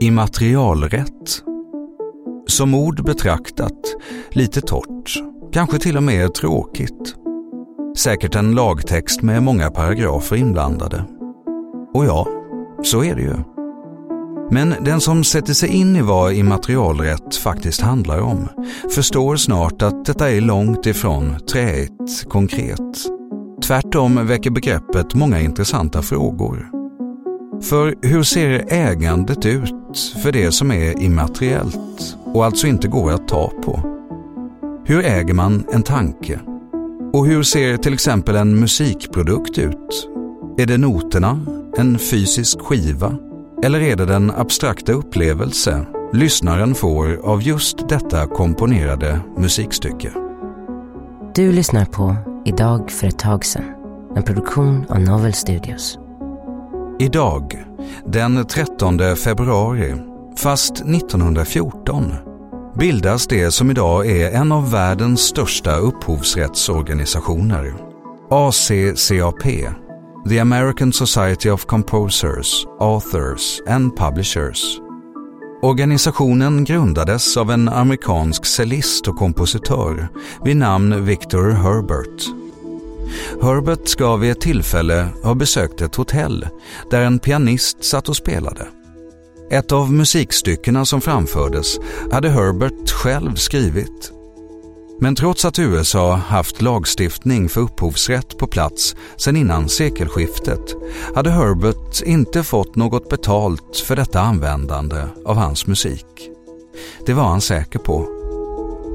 Immaterialrätt. Som ord betraktat, lite torrt, kanske till och med tråkigt. Säkert en lagtext med många paragrafer inblandade. Och ja, så är det ju. Men den som sätter sig in i vad immaterialrätt faktiskt handlar om förstår snart att detta är långt ifrån träigt konkret. Tvärtom väcker begreppet många intressanta frågor. För hur ser ägandet ut för det som är immateriellt och alltså inte går att ta på? Hur äger man en tanke? Och hur ser till exempel en musikprodukt ut? Är det noterna, en fysisk skiva eller är det den abstrakta upplevelse lyssnaren får av just detta komponerade musikstycke? Du lyssnar på Idag för ett tag sedan, en produktion av Novel Studios. Idag, den 13 februari, fast 1914, bildas det som idag är en av världens största upphovsrättsorganisationer, ACCAP, The American Society of Composers, Authors and Publishers. Organisationen grundades av en amerikansk cellist och kompositör vid namn Victor Herbert. Herbert ska vid ett tillfälle ha besökt ett hotell där en pianist satt och spelade. Ett av musikstyckena som framfördes hade Herbert själv skrivit men trots att USA haft lagstiftning för upphovsrätt på plats sedan innan sekelskiftet hade Herbert inte fått något betalt för detta användande av hans musik. Det var han säker på.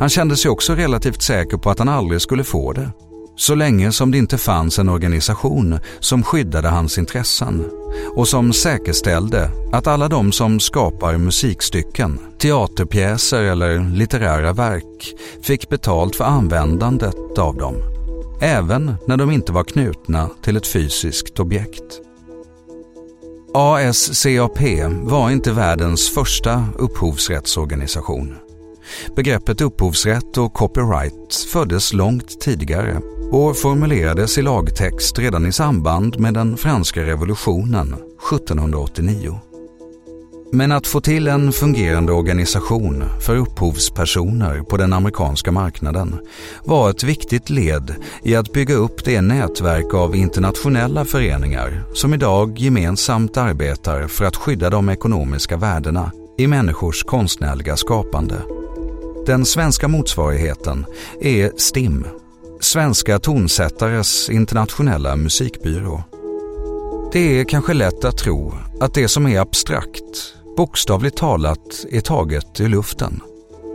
Han kände sig också relativt säker på att han aldrig skulle få det så länge som det inte fanns en organisation som skyddade hans intressen och som säkerställde att alla de som skapar musikstycken, teaterpjäser eller litterära verk fick betalt för användandet av dem, även när de inte var knutna till ett fysiskt objekt. ASCAP var inte världens första upphovsrättsorganisation. Begreppet upphovsrätt och copyright föddes långt tidigare och formulerades i lagtext redan i samband med den franska revolutionen 1789. Men att få till en fungerande organisation för upphovspersoner på den amerikanska marknaden var ett viktigt led i att bygga upp det nätverk av internationella föreningar som idag gemensamt arbetar för att skydda de ekonomiska värdena i människors konstnärliga skapande. Den svenska motsvarigheten är STIM Svenska tonsättares internationella musikbyrå. Det är kanske lätt att tro att det som är abstrakt, bokstavligt talat, är taget ur luften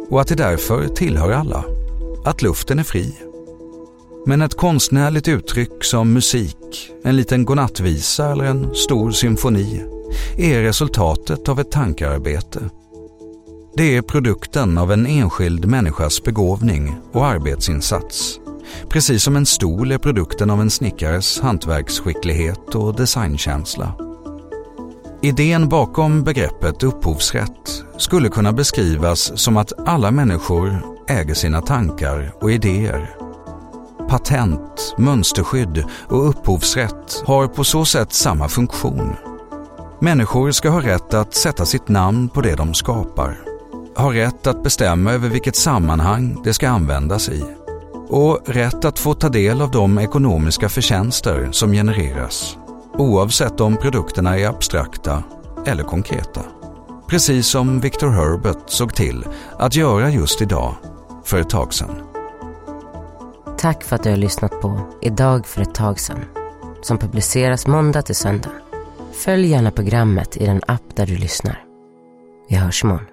och att det därför tillhör alla, att luften är fri. Men ett konstnärligt uttryck som musik, en liten godnattvisa eller en stor symfoni är resultatet av ett tankearbete. Det är produkten av en enskild människas begåvning och arbetsinsats Precis som en stol är produkten av en snickares hantverksskicklighet och designkänsla. Idén bakom begreppet upphovsrätt skulle kunna beskrivas som att alla människor äger sina tankar och idéer. Patent, mönsterskydd och upphovsrätt har på så sätt samma funktion. Människor ska ha rätt att sätta sitt namn på det de skapar har rätt att bestämma över vilket sammanhang det ska användas i och rätt att få ta del av de ekonomiska förtjänster som genereras oavsett om produkterna är abstrakta eller konkreta. Precis som Victor Herbert såg till att göra just idag för ett tag sedan. Tack för att du har lyssnat på Idag för ett tag sedan som publiceras måndag till söndag. Följ gärna programmet i den app där du lyssnar. Vi hörs imorgon.